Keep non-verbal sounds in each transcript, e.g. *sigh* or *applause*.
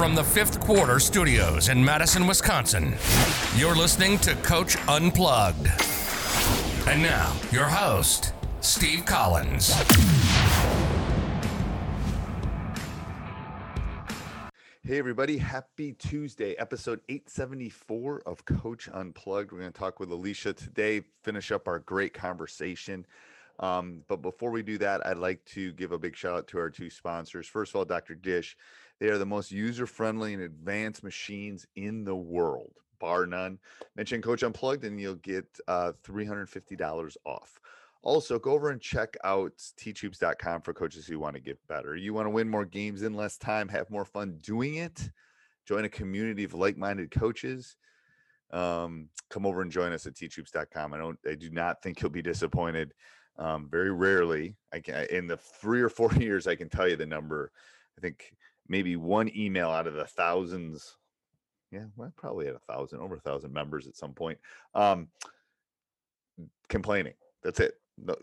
From the fifth quarter studios in Madison, Wisconsin, you're listening to Coach Unplugged. And now, your host, Steve Collins. Hey, everybody. Happy Tuesday, episode 874 of Coach Unplugged. We're going to talk with Alicia today, finish up our great conversation. Um, but before we do that, I'd like to give a big shout out to our two sponsors. First of all, Dr. Dish. They are the most user friendly and advanced machines in the world, bar none. Mention Coach Unplugged and you'll get uh, $350 off. Also, go over and check out teachhoops.com for coaches who want to get better. You want to win more games in less time, have more fun doing it, join a community of like minded coaches. Um, come over and join us at teachhoops.com. I don't, I do not think you'll be disappointed. Um, very rarely, I can, in the three or four *laughs* years, I can tell you the number. I think maybe one email out of the thousands. Yeah, well, probably had a thousand, over a thousand members at some point. Um, complaining. That's it.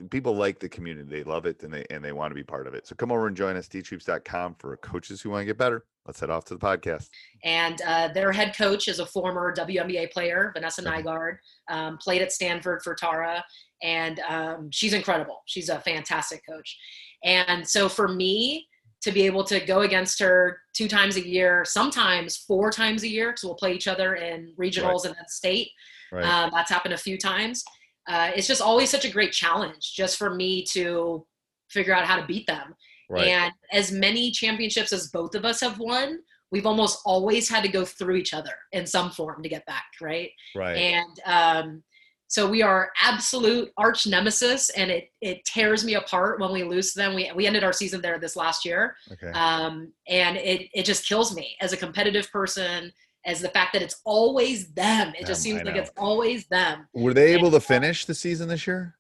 People like the community. They love it and they and they want to be part of it. So come over and join us, teachhoops.com for coaches who want to get better. Let's head off to the podcast. And uh, their head coach is a former WNBA player, Vanessa Nygaard, um, played at Stanford for Tara, and um, she's incredible. She's a fantastic coach. And so for me, to be able to go against her two times a year, sometimes four times a year, because we'll play each other in regionals right. and then state. Right. Um, that's happened a few times. Uh, it's just always such a great challenge just for me to figure out how to beat them. Right. And as many championships as both of us have won, we've almost always had to go through each other in some form to get back, right? Right. And um, so we are absolute arch nemesis, and it it tears me apart when we lose to them. We we ended our season there this last year, okay. um, and it it just kills me as a competitive person. As the fact that it's always them, it just seems like it's always them. Were they able and, to finish the season this year?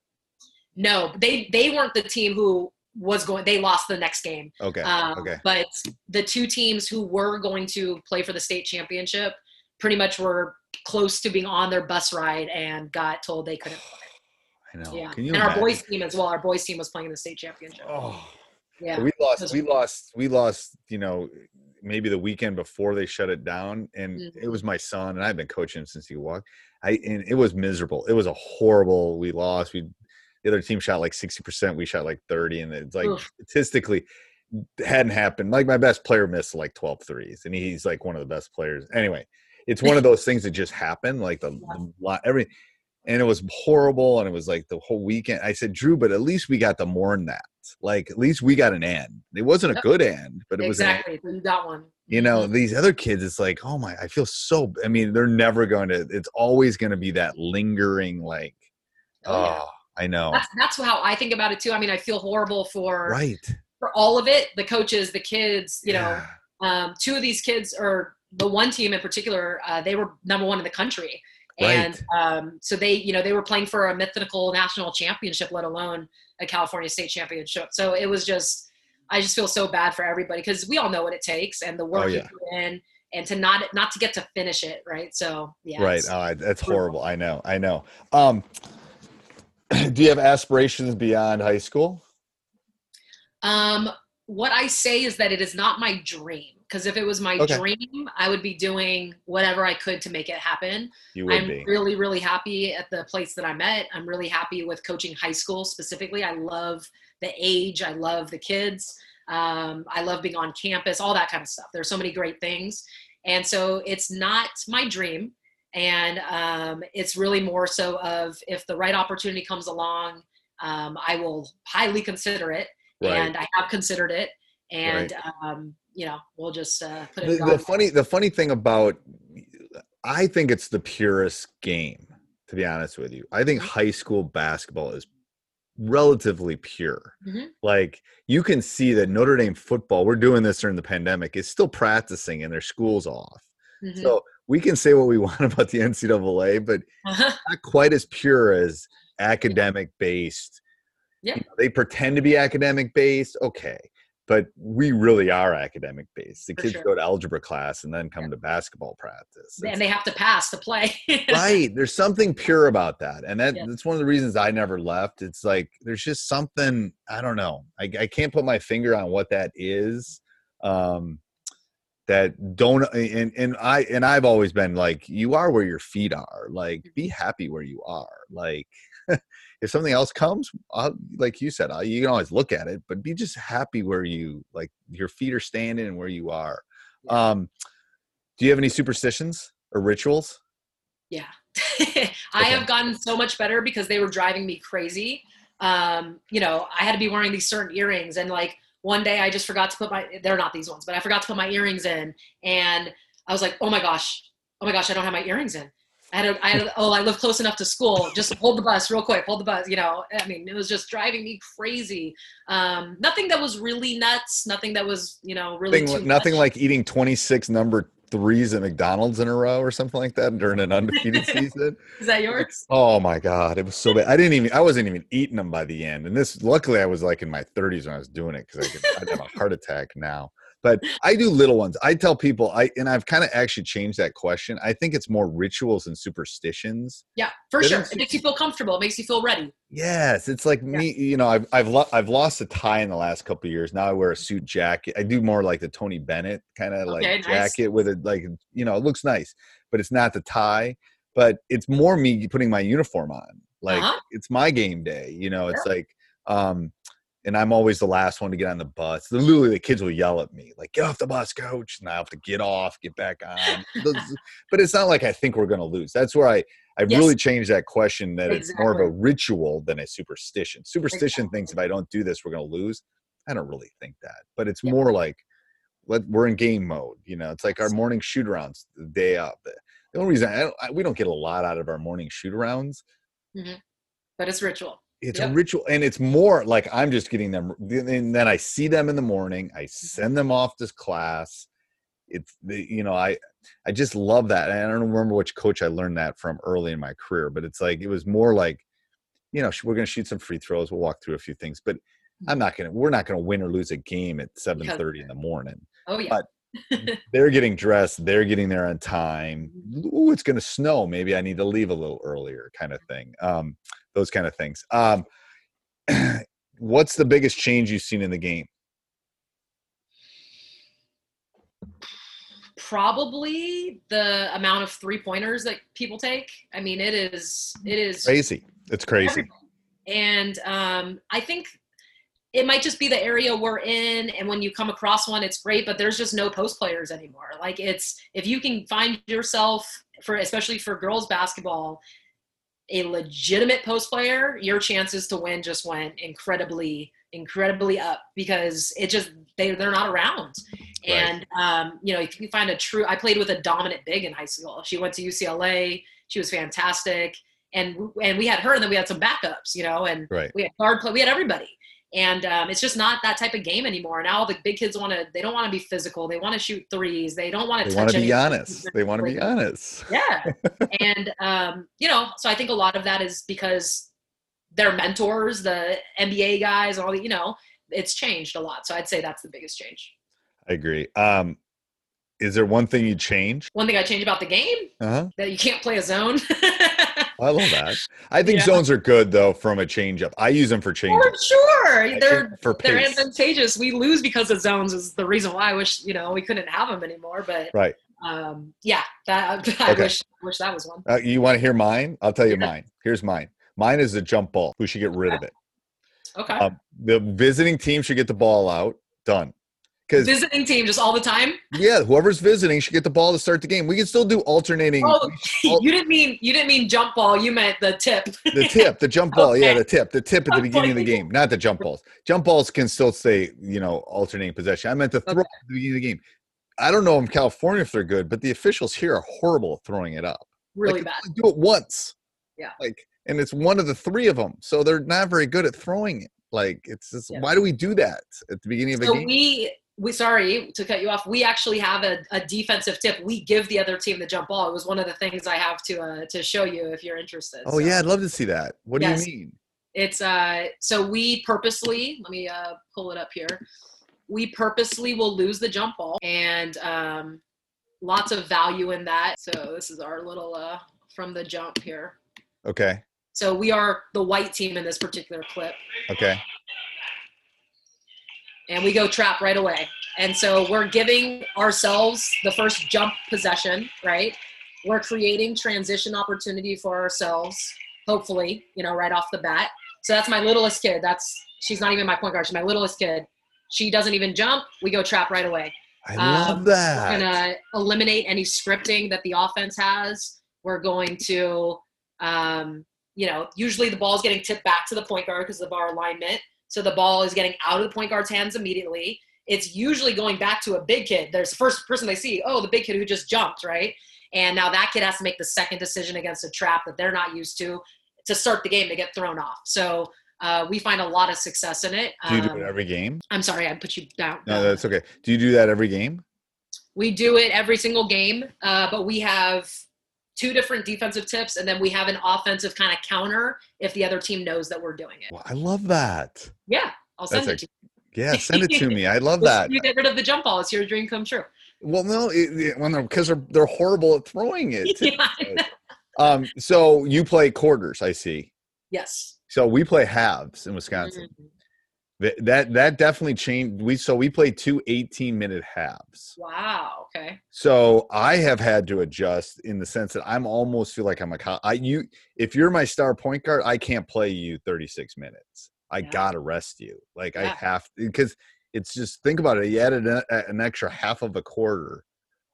No, they they weren't the team who was going. They lost the next game. Okay. Um, okay. But the two teams who were going to play for the state championship pretty much were close to being on their bus ride and got told they couldn't play. *sighs* I know. Yeah. and imagine? our boys team as well. Our boys team was playing in the state championship. Oh. Yeah. We lost we lost we lost, you know, maybe the weekend before they shut it down and mm-hmm. it was my son and I've been coaching since he walked. I and it was miserable. It was a horrible we lost. We the other team shot like 60%, we shot like 30 and it's like Oof. statistically hadn't happened. Like my best player missed like 12 threes and he's like one of the best players. Anyway, it's *laughs* one of those things that just happened like the, the every and it was horrible and it was like the whole weekend i said drew but at least we got to mourn that like at least we got an end it wasn't a good end but it exactly. was exactly you got one you know mm-hmm. these other kids it's like oh my i feel so i mean they're never going to it's always going to be that lingering like oh, oh yeah. i know that's, that's how i think about it too i mean i feel horrible for right for all of it the coaches the kids you yeah. know um, two of these kids are the one team in particular, uh, they were number one in the country. Right. And um, so they, you know, they were playing for a mythical national championship, let alone a California state championship. So it was just I just feel so bad for everybody because we all know what it takes and the work Oh, you yeah. put in and to not not to get to finish it, right? So yeah. right. Oh, that's brutal. horrible. I know. I know. Um, *clears throat* do you have aspirations beyond high school? Um, what I say is that it is not my dream because if it was my Okay. dream, I would be doing whatever I could to make it happen. You would I'm be. really, really happy at the place that I'm at. I'm really happy with coaching high school specifically. I love the age. I love the kids. Um, I love being on campus, all that kind of stuff. There's so many great things. And so it's not my dream. And um, it's really more so of if the right opportunity comes along, um, I will highly consider it. Right. And I have considered it. And, um, you know, we'll just uh, put it the, the funny the funny thing about i think it's the purest game to be honest with you i think Mhm. high school basketball is relatively pure Mhm. like you can see that notre dame football we're doing this during the pandemic is still practicing and their school's off Mhm. so we can say what we *laughs* want about the ncaa but not quite as pure as academic based Yeah. You know, they pretend to be academic based okay but we really are academic based the For kids sure. go to algebra class and then come to basketball practice and It's- they have to pass to play. *laughs* right there's something pure about that and that, Yeah. that's one of the reasons i never left it's like there's just something i don't know i, I can't put my finger on what that is um that don't and, and i and i've always been like you are where your feet are like be happy where you are like if something else comes I'll, like you said i you can always look at it but be just happy where you like your feet are standing and where you are um do you have any superstitions or rituals Yeah. *laughs* I have gotten so much better because they were driving me crazy. Um, you know, I had to be wearing these certain earrings and like one day I just forgot to put my they're not these ones, but I forgot to put my earrings in and I was like, "Oh my gosh. Oh my gosh, I don't have my earrings in." I had, a, I a, oh, I live close enough to school. Just hold the bus real quick. Hold the bus. You know, I mean, it was just driving me crazy. Um, nothing that was really nuts. Nothing that was, you know, really Nothing, too nothing like eating 26 number threes at McDonald's in a row or something like that during an undefeated *laughs* season. Is that yours? Oh my God. It was so bad. I didn't even, I wasn't even eating them by the end. And this, luckily, I was like in my 30s when I was doing it because I could, I'd have a heart attack now. But I do little ones. I tell people, I, and I've kind of actually changed that question. I think it's more rituals and superstitions. Yeah, for sure. It makes you feel comfortable. It makes you feel ready. Yes, it's like Yeah. me. You know, I've I've lo- I've lost a tie in the last couple of years. Now I wear a suit jacket. I do more like the Tony Bennett kind of like Okay, nice. jacket with it, like you know, it looks nice, but it's not the tie. But it's more me putting my uniform on. Like Uh-huh. it's my game day. You know, it's like, um, and I'm always the last one to get on the bus. Literally, the kids will yell at me like, "Get off the bus, coach!" And I have to get off, get back on. But it's not like I think we're going to lose. That's where I I Yes. really changed that question that it's more of a ritual than a superstition. Superstition thinks if I don't do this, we're going to lose. I don't really think that, but it's Yeah. more like let we're in game mode. You know, it's like our morning shoot arounds the day up. The only reason I don't, I, we don't get a lot out of our morning shoot arounds mm-hmm. But it's ritual. It's a ritual and it's more like i'm just getting them and then i see them in the morning i mm-hmm. send them off to class. It's the you know i i just love that and i don't remember which coach i learned that from early in my career but it's like it was more like you know we're going to shoot some free throws we'll walk through a few things but mm-hmm. i'm not going to we're not going to win or lose a game at 7.30 in the morning Oh yeah. But- *laughs* they're getting dressed they're getting there on time. Mm-hmm. Ooh, it's going to snow maybe i need to leave a little earlier kind of thing um those kind of things um *clears throat* what's the biggest change you've seen in the game Probably the amount of three pointers that people take. I mean, it is it is crazy it's crazy and um, I think it might just be the area we're in, and when you come across one, it's great. But there's just no post players anymore. Like it's if you can find yourself for especially for girls basketball, a legitimate post player, your chances to win just went incredibly incredibly up because it just they they're not around. Right. And um, you know, if you find a true, I played with a dominant big in high school. She went to UCLA. She was fantastic, and and we had her, and then we had some backups, you know, and right we had guard play, we had everybody, and um, it's just not that type of game anymore. Now all the big kids want to, they don't want to be physical. They want to shoot threes. They don't want to they want to be honest they want to be *laughs* honest Yeah, and um, you know, so I think a lot of that is because their mentors, the NBA guys, all the, you know, it's changed a lot. So I'd say that's the biggest change. I agree. Um, is there one thing you'd change? One thing I change about the game Uh-huh. that you can't play a zone. *laughs* I love that. I think Yeah. zones are good though from a changeup. I use them for change. For sure, they're for they're pace. advantageous. We lose because of zones is the reason why I wish you know we couldn't have them anymore. But Right. um, yeah, that *laughs* I Okay. wish wish that was one. Uh, you want to hear mine? I'll tell you mine. Here's mine. Mine is the jump ball. We should get rid of it. Okay, Um, the visiting team should get the ball out. Done. Because visiting team just all the time. yeah, whoever's visiting should get the ball to start the game. We can still do alternating. Oh, *laughs* all- you didn't mean you didn't mean jump ball. You meant the tip. the tip, the jump ball, yeah, the tip, the tip at the beginning of the game, not the jump balls. Jump balls can still stay, you know, alternating possession. I meant the throw Okay. at the beginning of the game. I don't know in California if they're good, but the officials here are horrible at throwing it up. really Like, bad. Do it once. Yeah. Like, and it's one of the three of them, so they're not very good at throwing it. Like, it's just Yeah. why do we do that at the beginning of a So game? we we sorry to cut you off. We actually have a, a defensive tip. We give the other team the jump ball. It was one of the things I have to uh, to show you if you're interested. oh So yeah, I'd love to see that. What Yes. do you mean? It's uh so we purposely let me uh pull it up here. We purposely will lose the jump ball and um lots of value in that. So this is our little uh from the jump here. Okay, So we are the white team in this particular clip. okay, and we go trap right away. And so we're giving ourselves the first jump possession, right? We're creating transition opportunity for ourselves, hopefully, you know, right off the bat. So that's my littlest kid. That's she's not even my point guard. She's my littlest kid. She doesn't even jump. We go trap right away. I love Um, that. We're gonna eliminate any scripting that the offense has. We're going to, um, you know, usually the ball's getting tipped back to the point guard because of our alignment. So the ball is getting out of the point guard's hands immediately. It's usually going back to a big kid. There's the first person they see, oh, the big kid who just jumped, right? And now that kid has to make the second decision against a trap that they're not used to to start the game to get thrown off. So uh, we find a lot of success in it. do you do Um, it every game? I'm sorry, I put you down. No, that's okay. Do you do that every game? We do it every single game, uh, but we have two different defensive tips, and then we have an offensive kind of counter if the other team knows that we're doing it. Well, I love that. Yeah, I'll send That's it to you. Yeah, send it to me. *laughs* I love that. You get rid of the jump ball. It's your dream come true. Well, no, it, it, when they're because they're they're horrible at throwing it. *laughs* Yeah. um, so you play quarters, I see. Yes. So we play halves in Wisconsin. Mhm. Th- That that definitely changed. We so we play two 18 minute halves. Wow. Okay. So I have had to adjust in the sense that I'm almost feel like I'm a I you if you're my star point guard, I can't play you 36 minutes. I Yeah. gotta rest you. Like I Yeah. have because it's just think about it. You added an, an extra half of a quarter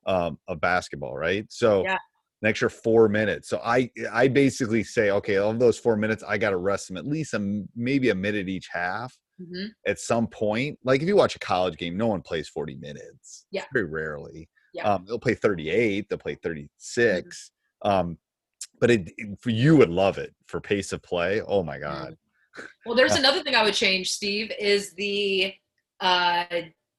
um, of basketball, right? So Yeah. an extra four minutes. So I I basically say, okay, of those four minutes, I gotta rest them at least a, maybe a minute each half hmm at some point. Like if you watch a college game, no one plays 40 minutes. Yeah. Very rarely. Yeah. Um, they'll play 38, they'll play 36. Um, but it, it- for you would love it for pace of play. Oh my God. Well, there's *laughs* another thing I would change, Steve, is the uh,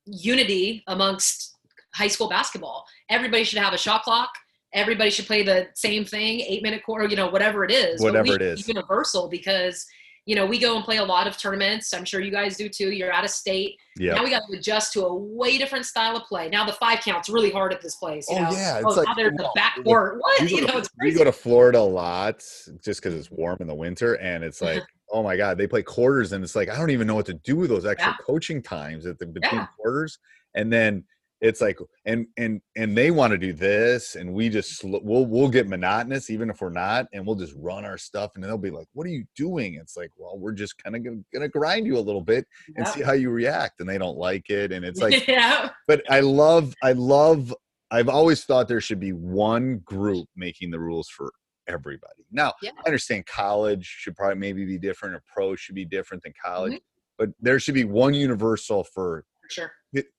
unity amongst high school basketball. Everybody should have a shot clock. Everybody should play the same thing, eight minute quarter, you know, whatever it is. Whatever it is. Universal because, you know, we go and play a lot of tournaments. I'm sure you guys do too. You're out of state. Yeah. Now we got to adjust to a way different style of play. Now the five count's really hard at this place. You Oh, know? yeah, it's Oh, like- now they're the backcourt. What? You go know, to, it's we go to Florida a lot just because it's warm in the winter, and it's uh-huh. like, oh my god, they play quarters, and it's like I don't even know what to do with those extra Yeah. coaching times at the between Yeah. quarters, and then it's like, and and and they want to do this, and we just we'll we'll get monotonous even if we're not, and we'll just run our stuff, and they'll be like, what are you doing? It's like, well, we're just kind of gonna, grind you a little bit and Yeah. see how you react, and they don't like it, and it's like *laughs* yeah. but I love, I love, I've always thought there should be one group making the rules for everybody. Now, Yeah. I understand college should probably maybe be different, or pro should be different than college, Mm-hmm. but there should be one universal for For sure.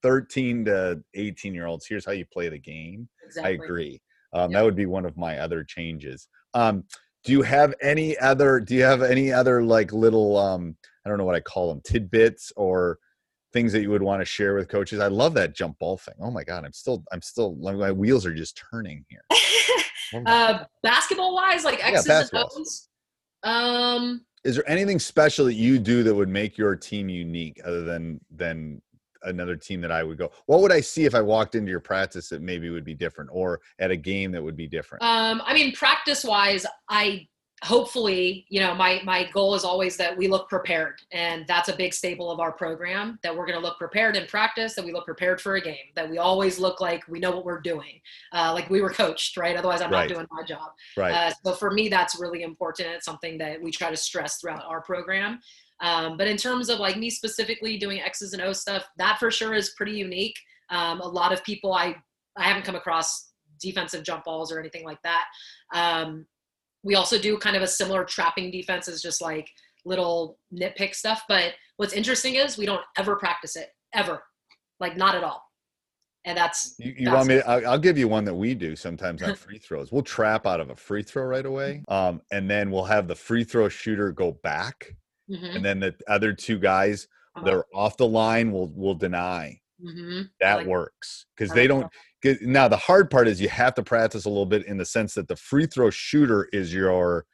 13 to 18 year olds. Here's how you play the game. Exactly. I agree. Um, Yeah. That would be one of my other changes. Um, do you have any other? Do you have any other like little? Um, I don't know what I call them, tidbits or things that you would want to share with coaches. I love that jump ball thing. Oh my god, I'm still, I'm still, my wheels are just turning here. *laughs* Oh uh, basketball wise, like Yeah, and. O's. Um, is there anything special that you do that would make your team unique other than than another team that I would go? What would I see if I walked into your practice that maybe would be different or at a game that would be different? Um, I mean, practice wise, I hopefully, you know, my my goal is always that we look prepared, and that's a big staple of our program. That we're going to look prepared in practice, that we look prepared for a game, that we always look like we know what we're doing, uh, like we were coached, right? Otherwise, I'm Right. not doing my job. right. Uh, so for me, that's really important. It's something that we try to stress throughout our program. Um, but in terms of like me specifically doing X's and O stuff, that for sure is pretty unique. Um, a lot of people I I haven't come across defensive jump balls or anything like that. Um, we also do kind of a similar trapping defense as just like little nitpick stuff. But what's interesting is we don't ever practice it ever, like not at all. And that's You, you want me? To, I'll, I'll give you one that we do sometimes on *laughs* free throws. We'll trap out of a free throw right away, um, and then we'll have the free throw shooter go back, Mhm. and then the other two guys that are off the line will will deny. Mhm. That like- works because they don't. Now the hard part is you have to practice a little bit in the sense that the free throw shooter is your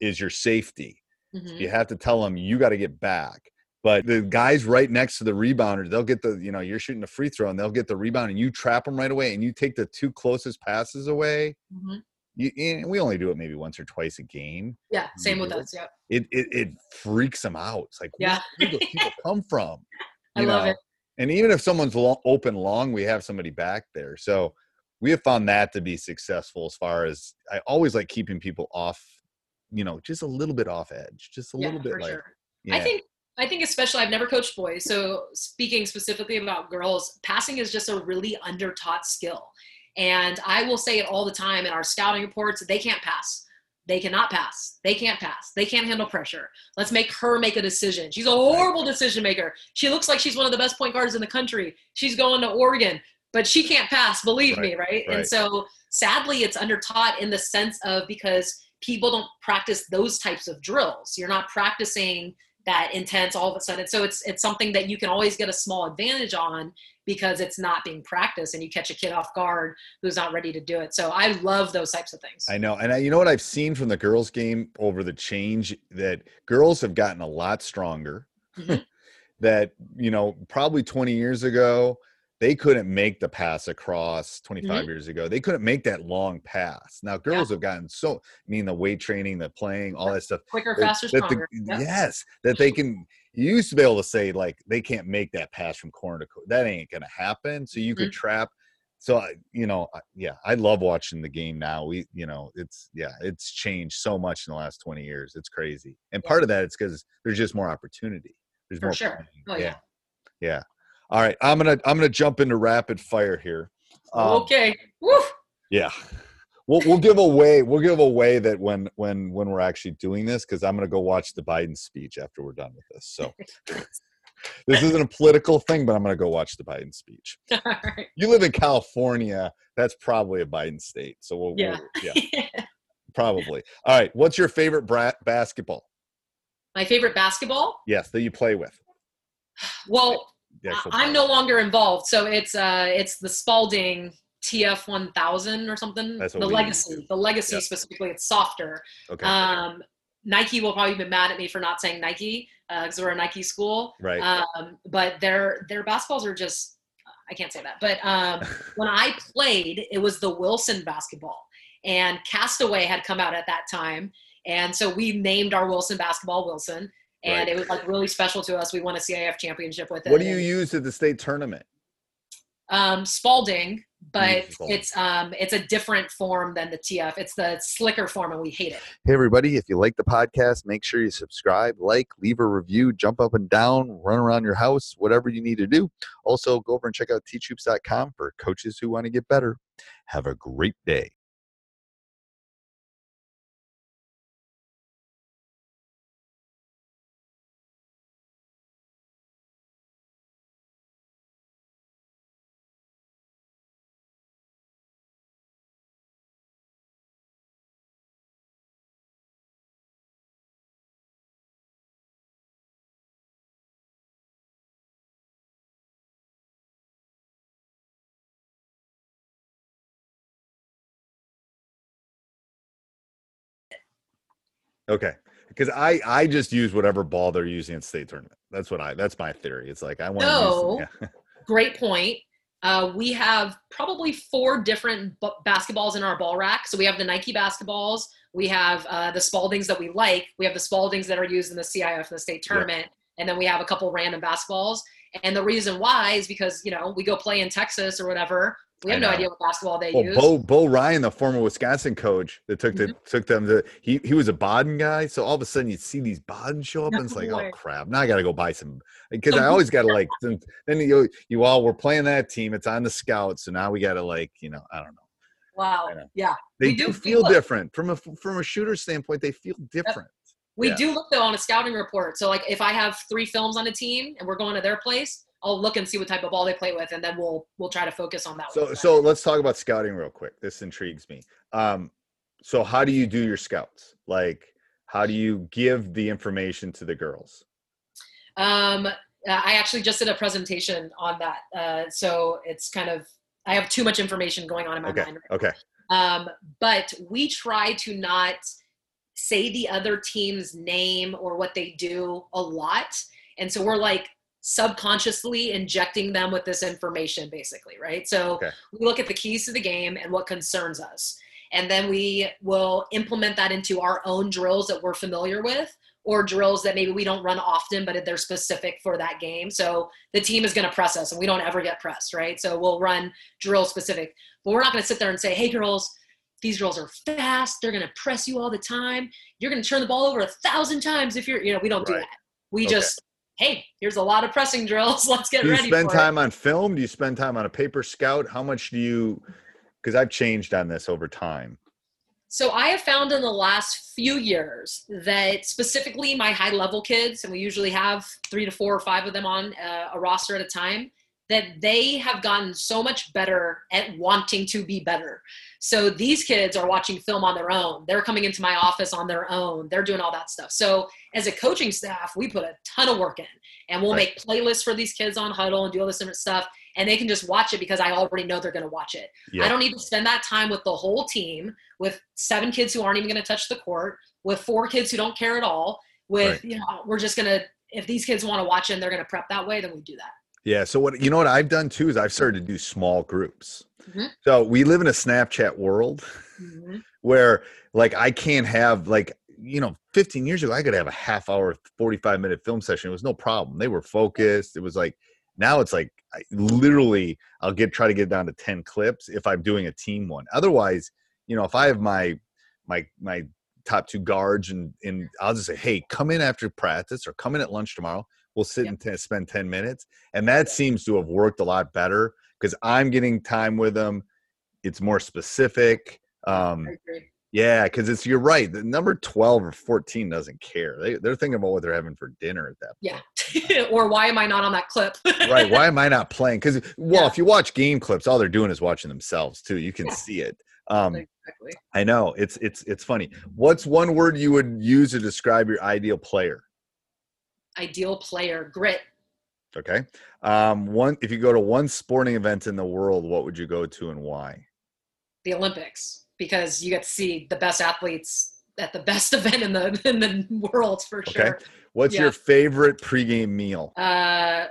is your safety. Mhm. You have to tell them you got to get back. But the guys right next to the rebounder, they'll get the, you know, you're shooting a free throw and they'll get the rebound and you trap them right away and you take the two closest passes away. Mhm. You, and we only do it maybe once or twice a game. Yeah, same with it. us. Yeah, It it, it freaks them out. It's like, Yeah. where do those people *laughs* come from? I You love know? it. And even if someone's lo- open long, we have somebody back there. So we have found that to be successful as far as I always like keeping people off, you know, just a little bit off edge, just a Yeah, little bit for like, sure. yeah. I think I think especially I've never coached boys, so speaking specifically about girls, passing is just a really under-taught skill. And I will say it all the time in our scouting reports, they can't pass. They cannot pass. They can't pass. They can't handle pressure. Let's make her make a decision. She's a horrible decision maker. She looks like she's one of the best point guards in the country. She's going to Oregon, but she can't pass, believe me, right? right. And so sadly it's undertaught in the sense of because people don't practice those types of drills. You're not practicing that intense all of a sudden. So it's it's something that you can always get a small advantage on because it's not being practiced and you catch a kid off guard who's not ready to do it. So I love those types of things. I know. And I, you know what I've seen from the girls' game over the change that girls have gotten a lot stronger. Mhm. *laughs* that, you know, probably 20 years ago, they couldn't make the pass across 25 Mm-hmm. years ago. They couldn't make that long pass. Now, girls have gotten so, I mean, the weight training, the playing, all that stuff. Quicker, that- faster, that the- stronger. Yep. Yes, that they can. You used to be able to say like they can't make that pass from corner to corner. That ain't gonna happen. So you could Mm-hmm. trap. So I- you know, yeah, I love watching the game now. We, you know, it's yeah, it's changed so much in the last twenty years. It's crazy, and Yeah. part of that it's because there's just more opportunity. There's For more. sure. Oh, yeah, yeah. yeah. All right, I'm gonna I'm gonna jump into rapid fire here. Um, okay. Woo! yeah. We'll, we'll give away we'll give away that when when when we're actually doing this because I'm gonna go watch the Biden speech after we're done with this. So *laughs* this isn't a political thing, but I'm gonna go watch the Biden speech. *laughs* All right. You live in California, that's probably a Biden state. So we'll, Yeah. we'll *laughs* yeah, probably. All right. What's your favorite bra- basketball? My favorite basketball? Yes, that you play with. Well, The I- actual I'm no longer involved. So it's uh it's the Spalding TF 1000 or something. That's the legacy. use. The legacy specifically, it's softer. Okay. Um, Nike will probably be mad at me for not saying Nike because we're a Nike school. right. Um, but their their basketballs are just I can't say that. But um, *laughs* when I played, it was the Wilson basketball, and Cast Away had come out at that time, and so we named our Wilson basketball Wilson, and Right. it was like really special to us. We won a CIF championship with it. what do you use at the state tournament? Um, Spalding, but it's um, it's a different form than the TF. It's the slicker form, and we hate it. Hey, everybody, if you like the podcast, make sure you subscribe, like, leave a review, jump up and down, run around your house, whatever you need to do. Also, go over and check out teachhoops.com for coaches who want to get better. Have a great day. Okay. because I I just use whatever ball they're using at state tournament. That's what I. That's my theory. It's like I want No. to use. Yeah. *laughs* Great point. Uh, we have probably four different b- basketballs in our ball rack. So we have the Nike basketballs. We have uh, the Spaldings that we like. We have the Spaldings that are used in the CIF and the state tournament. And then we have a couple random basketballs. And the reason why is because, you know, we go play in Texas or whatever. We have no idea what basketball they Well, use. Bo Bo Ryan, the former Wisconsin coach that took the Mm-hmm. took them to he he was a Baden guy. So all of a sudden you see these Baden show up and it's like, oh crap! Now I got to go buy some because I always got to like then, then you you all were playing that team. It's on the scout, so now we got to like you know I don't know. wow. I know. Yeah. They We do, do feel feel different from a from a shooter standpoint. They feel different. We Yeah. do look though on a scouting report. So like if I have three films on a team and we're going to their place, I'll look and see what type of ball they play with, and then we'll we'll try to focus on that. So one. so let's talk about scouting real quick. This intrigues me. Um, so how do you do your scouts? Like how do you give the information to the girls? Um, I actually just did a presentation on that. Uh, so it's kind of I have too much information going on in my Okay. mind. Right Okay. Um, but we try to not say the other team's name or what they do a lot, and so we're like subconsciously injecting them with this information, basically, right? So Okay. we look at the keys to the game and what concerns us. And then we will implement that into our own drills that we're familiar with or drills that maybe we don't run often, but they're specific for that game. So the team is going to press us and we don't ever get pressed, right? So we'll run drill specific, but we're not going to sit there and say, hey, girls, these girls are fast. They're going to press you all the time. You're going to turn the ball over a thousand times if you're, you know, we don't do that. We Okay. just, hey, here's a lot of pressing drills. *laughs* Let's get ready. do you ready spend for it. time on film do you spend time on a paper scout how much do you because i've changed on this over time So I have found in the last few years that specifically my high level kids, and we usually have three to four or five of them on uh, a roster at a time, that they have gotten so much better at wanting to be better. So these kids are watching film on their own. They're coming into my office on their own. They're doing all that stuff. So as a coaching staff, we put a ton of work in and we'll Right. make playlists for these kids on Hudl and do all this different stuff. And they can just watch it because I already know they're going to watch it. Yeah. I don't need to spend that time with the whole team, with seven kids who aren't even going to touch the court, with four kids who don't care at all. With Right. you know, we're just going to if these kids want to watch it and they're going to prep that way, then we do that. Yeah so what you know what i've done too is i've started to do small groups. Mhm. so we live in a snapchat world *laughs* where like i can't have like you know 15 years ago i could have a half hour 45 minute film session. It was no problem. They were focused. It was like now it's like I, literally i'll get try to get down to 10 clips if i'm doing a team one. Otherwise you know if i have my my my top two guards and and i'll just say hey come in after practice or come in at lunch tomorrow we'll sit Yep. and spend 10 minutes and that seems to have worked a lot better because i'm getting time with them it's more specific um yeah, because it's you're right. The number twelve or fourteen doesn't care. They they're thinking about what they're having for dinner at that. point. Yeah. *laughs* or why am I not on that clip? Right? Why am I *laughs* not playing? Because well, Yeah. if you watch game clips, all they're doing is watching themselves too. You can Yeah. see it. Um, exactly. I know it's it's it's funny. What's one word you would use to describe your ideal player? Ideal player, grit. Okay. Um, one if you go to one sporting event in the world, what would you go to and why? the Olympics because you get to see the best athletes at the *laughs* best event in the in the world for Okay. sure. What's Yeah. your favorite pregame meal? Uh,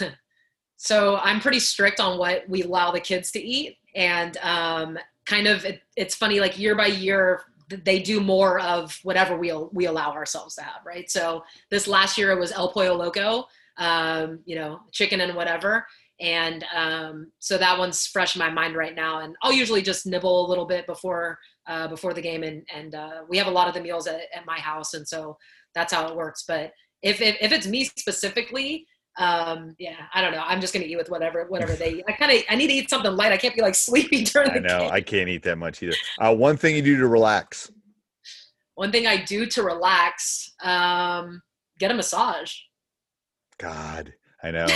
*laughs* so I'm pretty strict on what we allow the kids to eat, and um, kind of it, it's funny like year by year they do more of whatever we we allow ourselves to have, right? So this last year it was El Pollo Loco, um, you know, chicken and whatever. And um, so that one's fresh in my mind right now. And I'll usually just nibble a little bit before uh, before the game. And and uh, we have a lot of the meals at, at my house, and so that's how it works. But if if, if it's me specifically, um, yeah, I don't know. I'm just gonna eat with whatever whatever they. Eat. I *laughs* kind of I need to eat something light. I can't be like sleepy *laughs* during I the know game. I can't eat that much either. Uh, one thing you do to relax. One thing I do to relax, um, get a massage. God, I know.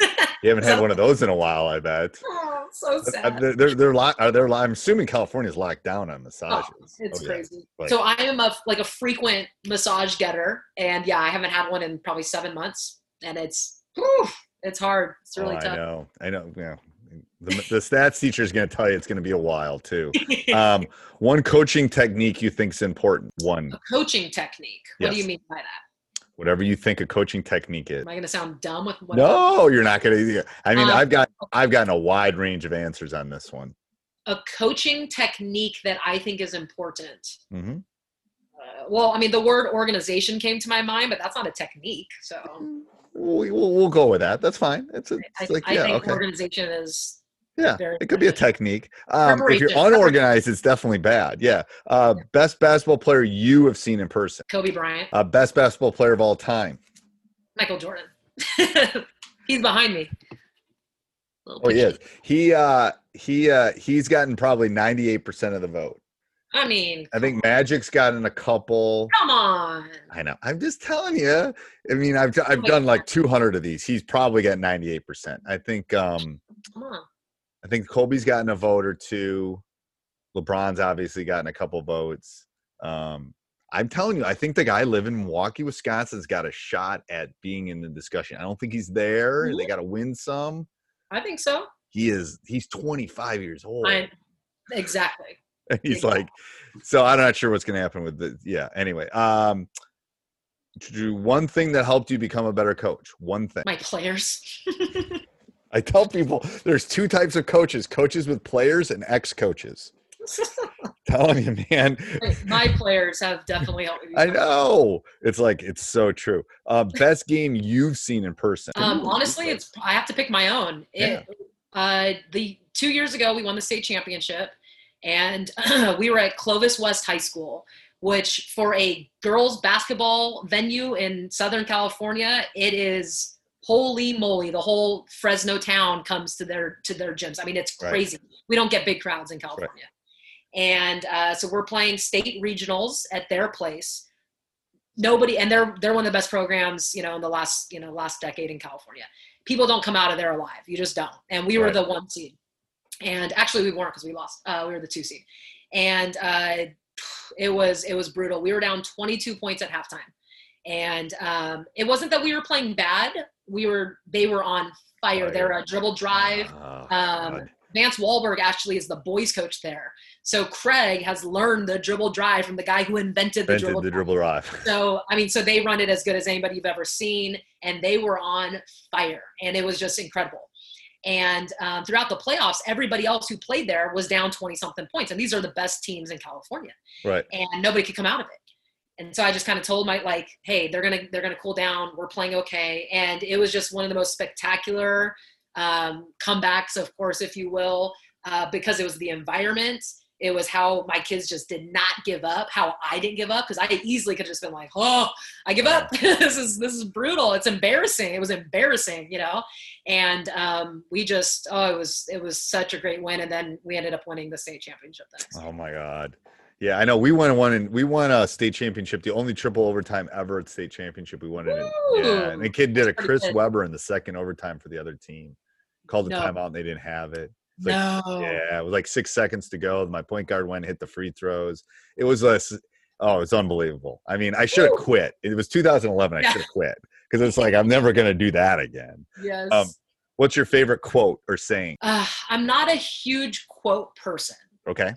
*laughs* You haven't had one of those in a while, I bet. Oh, so Uh, sad. They're they're, they're, lock, they're I'm assuming California's locked down on massages. Oh, It's Oh, crazy. So I am a like a frequent massage getter, and yeah, I haven't had one in probably seven months, and it's whew, it's hard. It's really oh, tough. I know. I know. Yeah. The, the stats teacher is going to tell you it's going to be a while too. Um, *laughs* one coaching technique you think is important. One. A coaching technique. What do you mean by that? Whatever you think a coaching technique is. Am I going to sound dumb with what? No, you're not going to. I mean, Um, I've got I've gotten a wide range of answers on this one. A coaching technique that I think is important. hmm Uh, well, I mean, the word organization came to my mind, but that's not a technique. So We, we'll, we'll go with that. That's fine. It's, it's I, like I yeah, think okay. organization is Yeah, it could be a technique. Um, if you're unorganized, it's definitely bad. Yeah. Uh, best basketball player you have seen in person. Kobe Bryant, Uh, best basketball player of all time. Michael Jordan. *laughs* He's behind me. Oh, he is. He uh, he uh, he's gotten probably 98 percent of the vote. I mean, I think Magic's gotten a couple. come on. I know. I'm just telling you. I mean, I've I've done like 200 of these. He's probably got 98 percent. I think um, Come on. I think Kobe's gotten a vote or two. LeBron's obviously gotten a couple votes. Um, I'm telling you, I think the guy living in Milwaukee, Wisconsin's got a shot at being in the discussion. I don't think he's there. They got to win some. I think so. He is. He's 25 years old. I exactly. And *laughs* he's Exactly. like, so I'm not sure what's going to happen with the. Yeah. Anyway, um, to do one thing that helped you become a better coach. One thing. My players. *laughs* I tell people there's two types of coaches: coaches with players and ex-coaches. *laughs* telling you, man. My players have definitely helped me. I know. It's like it's so true. Uh, best game you've seen in person. Um, honestly, it's I have to pick my own. It, uh, the two years ago, we won the state championship, and *laughs* we were at Clovis West High School, which for a girls basketball venue in Southern California, it is holy moly. The whole Fresno town comes to their to their gyms. I mean, it's Right. crazy. We don't get big crowds in California, and uh, so we're playing state regionals at their place. Nobody, and they're they're one of the best programs, you know, in the last you know last decade in California people don't come out of there alive. You just don't. And we were the one seed. And actually we weren't because we lost. Uh, we were the two seed. And uh, it was it was brutal. We were down 22 points at halftime. And um, it wasn't that we were playing bad. We were they were on fire. Fire. They're a dribble drive. Oh, Um, Vance Walberg actually is the boys coach there. So Craig has learned the dribble drive from the guy who invented the Invented dribble the drive. dribble drive. So I mean, so they run it as good as anybody you've ever seen, and they were on fire, and it was just incredible. And um, throughout the playoffs, everybody else who played there was down twenty something points, and these are the best teams in California, Right. and nobody could come out of it. And so I just kind of told my like, hey, they're gonna they're gonna cool down. We're playing okay, and it was just one of the most spectacular um, comebacks, of course, if you will, uh, because it was the environment. It was how my kids just did not give up. How I didn't give up because I easily could have just been like, "Oh, I give up. *laughs* this is this is brutal. It's embarrassing. It was embarrassing, you know." And um, we just, oh, it was it was such a great win, and then we ended up winning the state championship the next. Oh my God. Yeah, I know. We won one and we won a state championship, the only triple overtime ever at state championship. We won it. In, yeah, and the kid did a Chris good. Webber in the second overtime for the other team. Called a No. timeout and they didn't have it. Like, no. Yeah, it was like six seconds to go. My point guard went and hit the free throws. It was a, oh, it's unbelievable. I mean, I should have quit. It was 2011. I Yeah. should have quit because it's like I'm never gonna do that again. Yes. Um, What's your favorite quote or saying? uh, I'm not a huge quote person. Okay,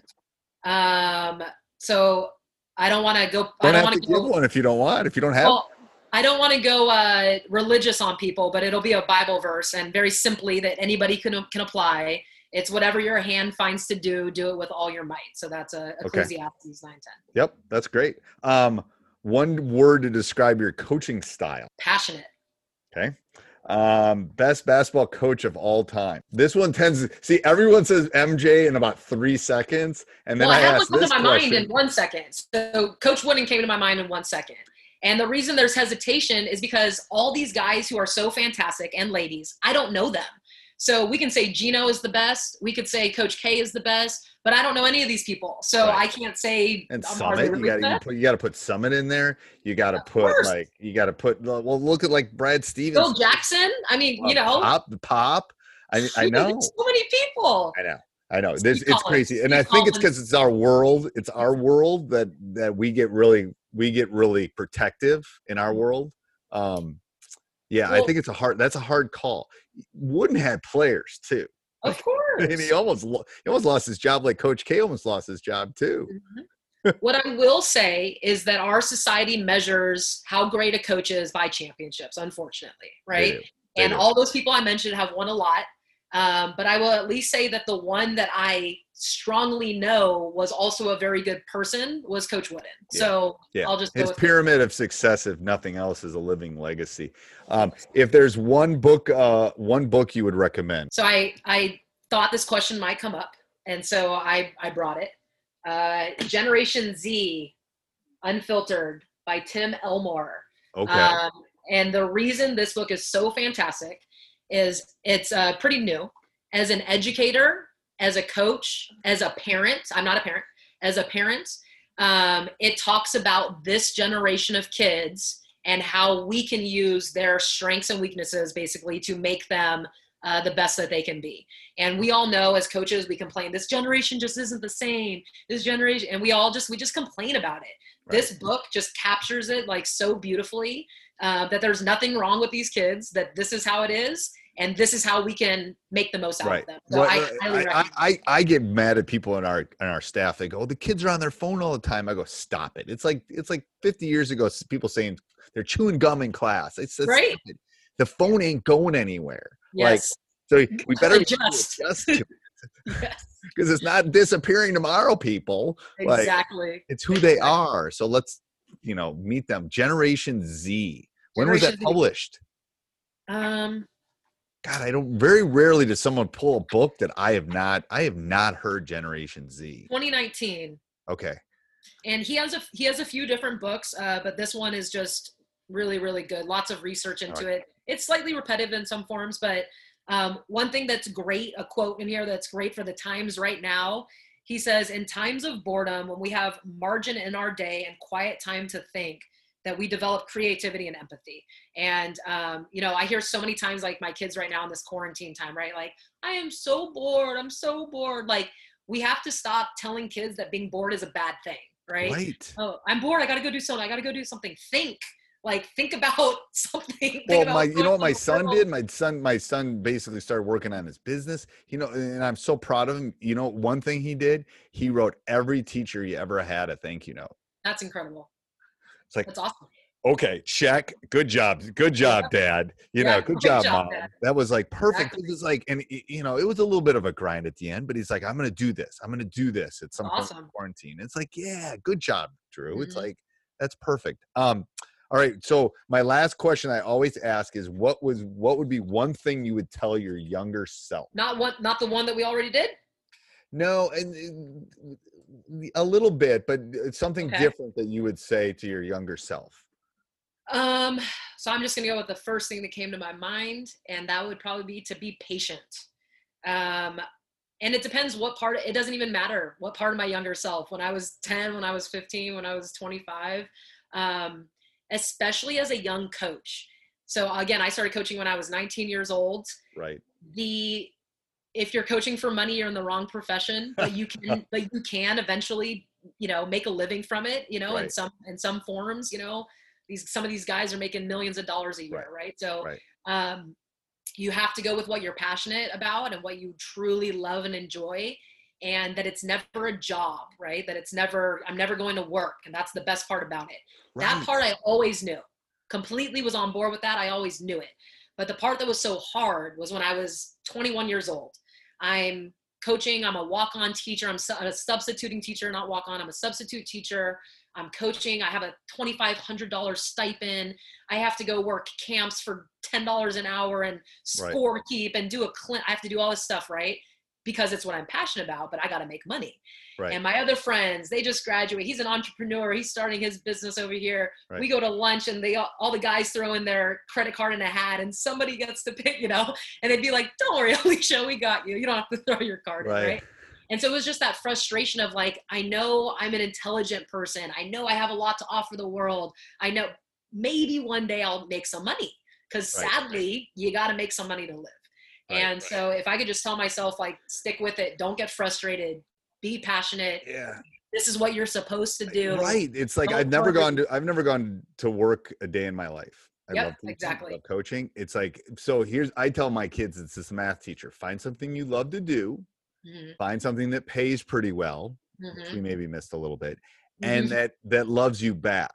Um, so I don't want to go. I don't don't have want to give go. one if you don't want. If you don't have, Well, I don't want to go uh, religious on people, but it'll be a Bible verse, and very simply that anybody can can apply. It's whatever your hand finds to do, do it with all your might. So that's a Okay. Ecclesiastes nine ten. Yep, that's great. Um, one word to describe your coaching style. Passionate. Okay. Um, best basketball coach of all time. This one tends to see everyone says MJ in about three seconds, and then well, I, I, have one this to my mind in one second. So Coach Wooden came to my mind in one second. And the reason there's hesitation is because all these guys who are so fantastic and ladies, I don't know them. So we can say Geno is the best. We could say Coach K is the best, but I don't know any of these people. So Right. I can't say and are they Summitt, you got to put you got to put Summitt in there. You got to put course. like you got to put well look at like Brad Stevens. Bill Jackson. I mean, you know, pop the pop. I I know. so many people. I know. I know. Steve This, it's Collins, crazy, and Steve I think it's because it's our world. It's our world that that we get really we get really protective in our world. Um, yeah, I think it's a hard. That's a hard call. Wouldn't have players too. *laughs* Of course. and he almost lo- he almost lost his job like Coach K almost lost his job too. what I will say is that our society measures how great a coach is by championships, unfortunately, right? do. They And do. all those people I mentioned have won a lot. Um, but I will at least say that the one that I strongly know was also a very good person was Coach Wooden. Yeah. So Yeah, I'll just his pyramid of success, if nothing else, is a living legacy. Um, if there's one book, uh, one book you would recommend, So I I thought this question might come up, and so I I brought it. Uh, Generation Z, Unfiltered by Tim Elmore. okay, Um, and the reason this book is so fantastic is it's uh, pretty new. As an educator, as a coach, as a parent, I'm not a parent, as a parent, um, it talks about this generation of kids and how we can use their strengths and weaknesses basically to make them uh, the best that they can be. And we all know as coaches, we complain, this generation just isn't the same. This generation, and we all just, we just complain about it. This book just captures it like so beautifully uh, that there's nothing wrong with these kids, that this is how it is, and this is how we can make the most out right. of them. So I, uh, I, I, I, get mad at people in our in our staff. They go, oh, "The kids are on their phone all the time." I go, "Stop it!" It's like it's like 50 years ago. People saying they're chewing gum in class. It's, it's Right. stupid. The phone ain't going anywhere. Yes. So we better Adjust. adjust to *laughs* yes. *laughs* because it's not disappearing tomorrow, people. Like, Exactly. it's who they are. So let's, you know, meet them. Generation Z. When was that Generation Z. published? Um, God, I don't. Very rarely does someone pull a book that I have not. I have not heard Generation Z. 2019. Okay. and he has a he has a few different books uh, but this one is just really really good lots of research into it it's slightly repetitive in some forms but um, one thing that's great a quote in here that's great for the times right now he says in times of boredom when we have margin in our day and quiet time to think that we develop creativity and empathy and um, you know i hear so many times like my kids right now in this quarantine time right like i am so bored i'm so bored like we have to stop telling kids that being bored is a bad thing right? Right. Oh, I'm bored. I got to go do something. I got to go do something. Think, like, think about *laughs* something. Think Well, about my, you know what my son on. did? My son, my son basically started working on his business. You know, and I'm so proud of him. You know, one thing he did, he wrote every teacher he ever had a thank you note. That's incredible. It's like, That's awesome. okay, check. Good job. Good job, dad. You Yeah, know, good good job, job, mom. Dad. That was like perfect. Exactly. It was like, and you know, it was a little bit of a grind at the end, but he's like, I'm going to do this. I'm going to do this at some point in Awesome. quarantine. It's like, yeah, good job, Drew. It's Mhm. like, that's perfect. Um, all right. So my last question I always ask is what was, what would be one thing you would tell your younger self? Not one, not the one that we already did. No, and uh, a little bit, but it's something Okay. different that you would say to your younger self. Um, so I'm just gonna go with the first thing that came to my mind, and that would probably be to be patient. Um, and it depends what part. It doesn't even matter what part of my younger self. When I was 10, when I was 15, when I was 25, um, especially as a young coach. So again, I started coaching when I was 19 years old. Right. The if you're coaching for money, you're in the wrong profession. *laughs* But you can, but you can eventually, you know, make a living from it. You know, in some in some forms. You know, these some of these guys are making millions of dollars a year, right? So Right. um, you have to go with what you're passionate about and what you truly love and enjoy and that it's never a job right that it's never i'm never going to work and that's the best part about it that part i always knew completely was on board with that i always knew it but the part that was so hard was when i was 21 years old i'm coaching i'm a walk-on teacher i'm su- a substituting teacher not walk-on i'm a substitute teacher. I'm coaching i have a $2500 stipend. I have to go work camps for $10 an hour and Right. score keep and do a clin i have to do all this stuff right because it's what i'm passionate about but i got to make money. Right. and my other friends they just graduate. He's an entrepreneur. He's starting his business over here. Right. we go to lunch and they all all the guys throw in their credit card in a hat and somebody gets to pick you know? And they'd be like don't worry *laughs* alicia we got you. You don't have to throw your card in Right. right? And so it was just that frustration of like i know i'm an intelligent person. I know i have a lot to offer the world. I know maybe one day i'll make some money because Right. sadly you got to make some money to live Right, and so if i could just tell myself like stick with it don't get frustrated be passionate Yeah. this is what you're supposed to do Right. It's like Don't I've never gone to I've never gone to work a day in my life. I Yep, love teaching, exactly. love coaching. It's like so. Here's I tell my kids it's this math teacher. Find something you love to do. Mhm, Find something that pays pretty well, which mhm, we maybe missed a little bit, and mhm. that that loves you back.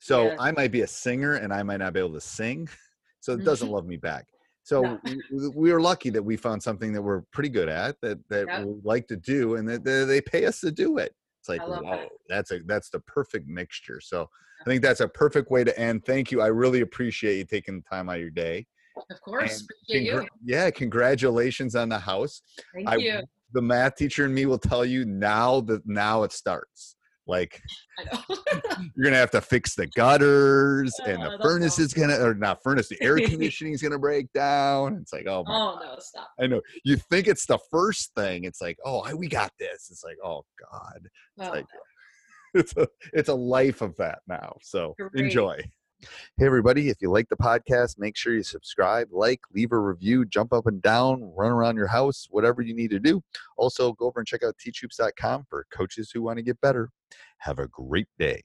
So Yes. I might be a singer and I might not be able to sing, *laughs* so it doesn't love me back. So No. w- w- we were lucky that we found something that we're pretty good at that that Yep. we like to do, and that they pay us to do it. It's like whoa, that. that's a that's the perfect mixture. So I think that's a perfect way to end. Thank you. I really appreciate you taking the time out of your day. Of course. And Appreciate congra- you. yeah, congratulations on the house. Thank I- you. The math teacher and me will tell you now that now it starts. Like *laughs* you're gonna have to fix the gutters and Oh, the furnace awesome. is gonna or not furnace, the air *laughs* conditioning is gonna break down. It's like, oh my oh no, stop. I know. You think it's the first thing. It's like, oh, I, we got this. It's like, oh God. It's Oh, like *laughs* it's a it's a life of that now. So Great. enjoy. Hey everybody, if you like the podcast, make sure you subscribe, like, leave a review, jump up and down, run around your house, whatever you need to do. Also, go over and check out teachhoops.com for coaches who want to get better. Have a great day.